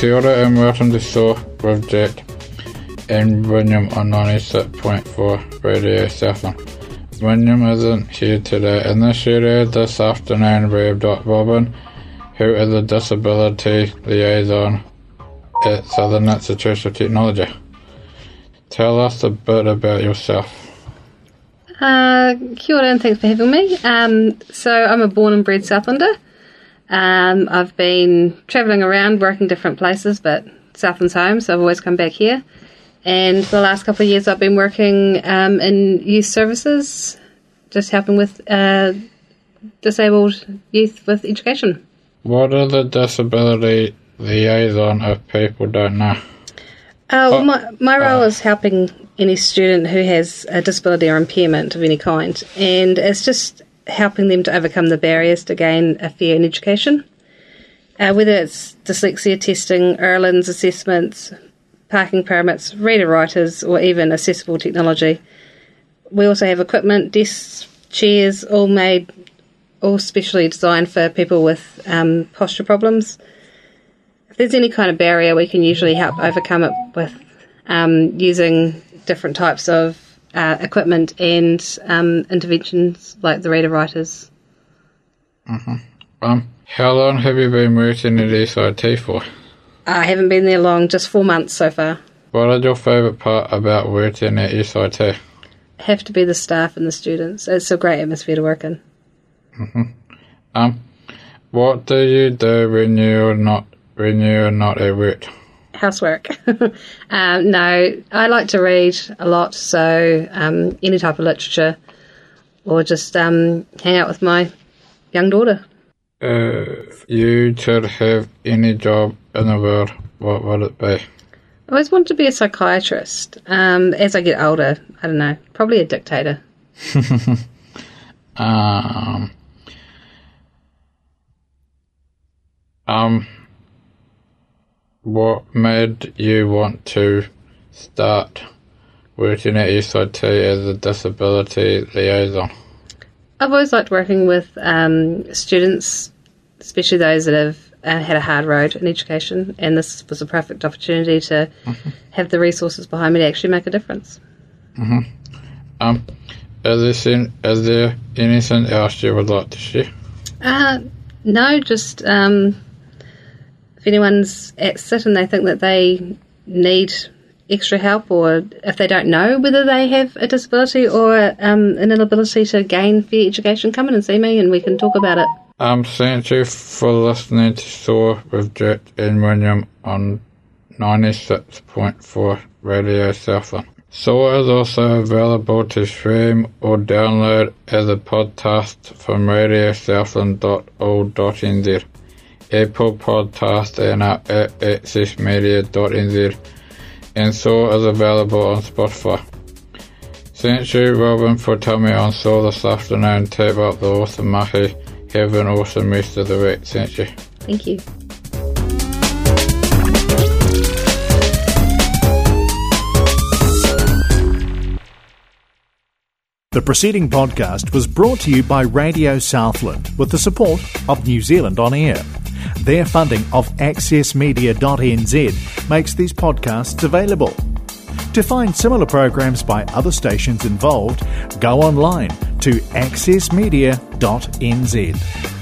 Kia ora and welcome to S.O.A.R. with Jack and William on 96.4 Radio Southland. William isn't here today. In this studio this afternoon we have Dr. Robyn, who is a disability liaison at Southern Institute of Technology. Tell us a bit about yourself. Uh, kia ora and thanks for having me. Um, so I'm a born and bred Southlander. Um, I've been travelling around, working different places, but Southland's home, so I've always come back here. And for the last couple of years, I've been working um, in youth services, just helping with uh, disabled youth with education. What are the disability liaison if people don't know? Uh, well, Oh, my, my role is helping any student who has a disability or impairment of any kind, and it's just helping them to overcome the barriers to gain a fair education. Uh, whether it's dyslexia testing, Irlen's assessments, parking permits, reader writers, or even accessible technology. We also have equipment, desks, chairs, all made, all specially designed for people with um, posture problems if there's any kind of barrier, we can usually help overcome it with um, using different types of uh, equipment and um, interventions like the reader writers. Um, how long have you been working at SIT for? I haven't been there long, just four months so far. What is your favourite part about working at SIT? Have to be the staff and the students. It's a great atmosphere to work in. Um, what do you do when you're not when you're not at work? Housework. um, no, I like to read a lot, so um, any type of literature or just um, hang out with my young daughter. Uh, if you could have any job in the world, what would it be? I always wanted to be a psychiatrist. Um, as I get older, I don't know, probably a dictator. Um, um, what made you want to start working at SIT as a disability liaison? I've always liked working with um, students, especially those that have uh, had a hard road in education, and this was a perfect opportunity to have the resources behind me to actually make a difference. Um, is there, is there anything else you would like to share? Uh, no, just um, if anyone's at SIT and they think that they need extra help, or if they don't know whether they have a disability or um, an inability to gain fair education, come in and see me and we can talk about it. Um, thank you for listening to S.O.A.R. with Jack and William on 96.4 Radio Southland. S.O.A.R. is also available to stream or download as a podcast from radiosouthland.org.nz, Apple Podcast and our app accessmedia.nz, and so is available on Spotify. Thank you, Robyn, for telling me on S.O.A.R. this afternoon. Tape up the awesome mahi. Have an awesome rest of the week. Thank you. Thank you. The preceding podcast was brought to you by Radio Southland with the support of New Zealand On Air. Their funding of accessmedia.nz makes these podcasts available. To find similar programs by other stations involved, go online to accessmedia.nz.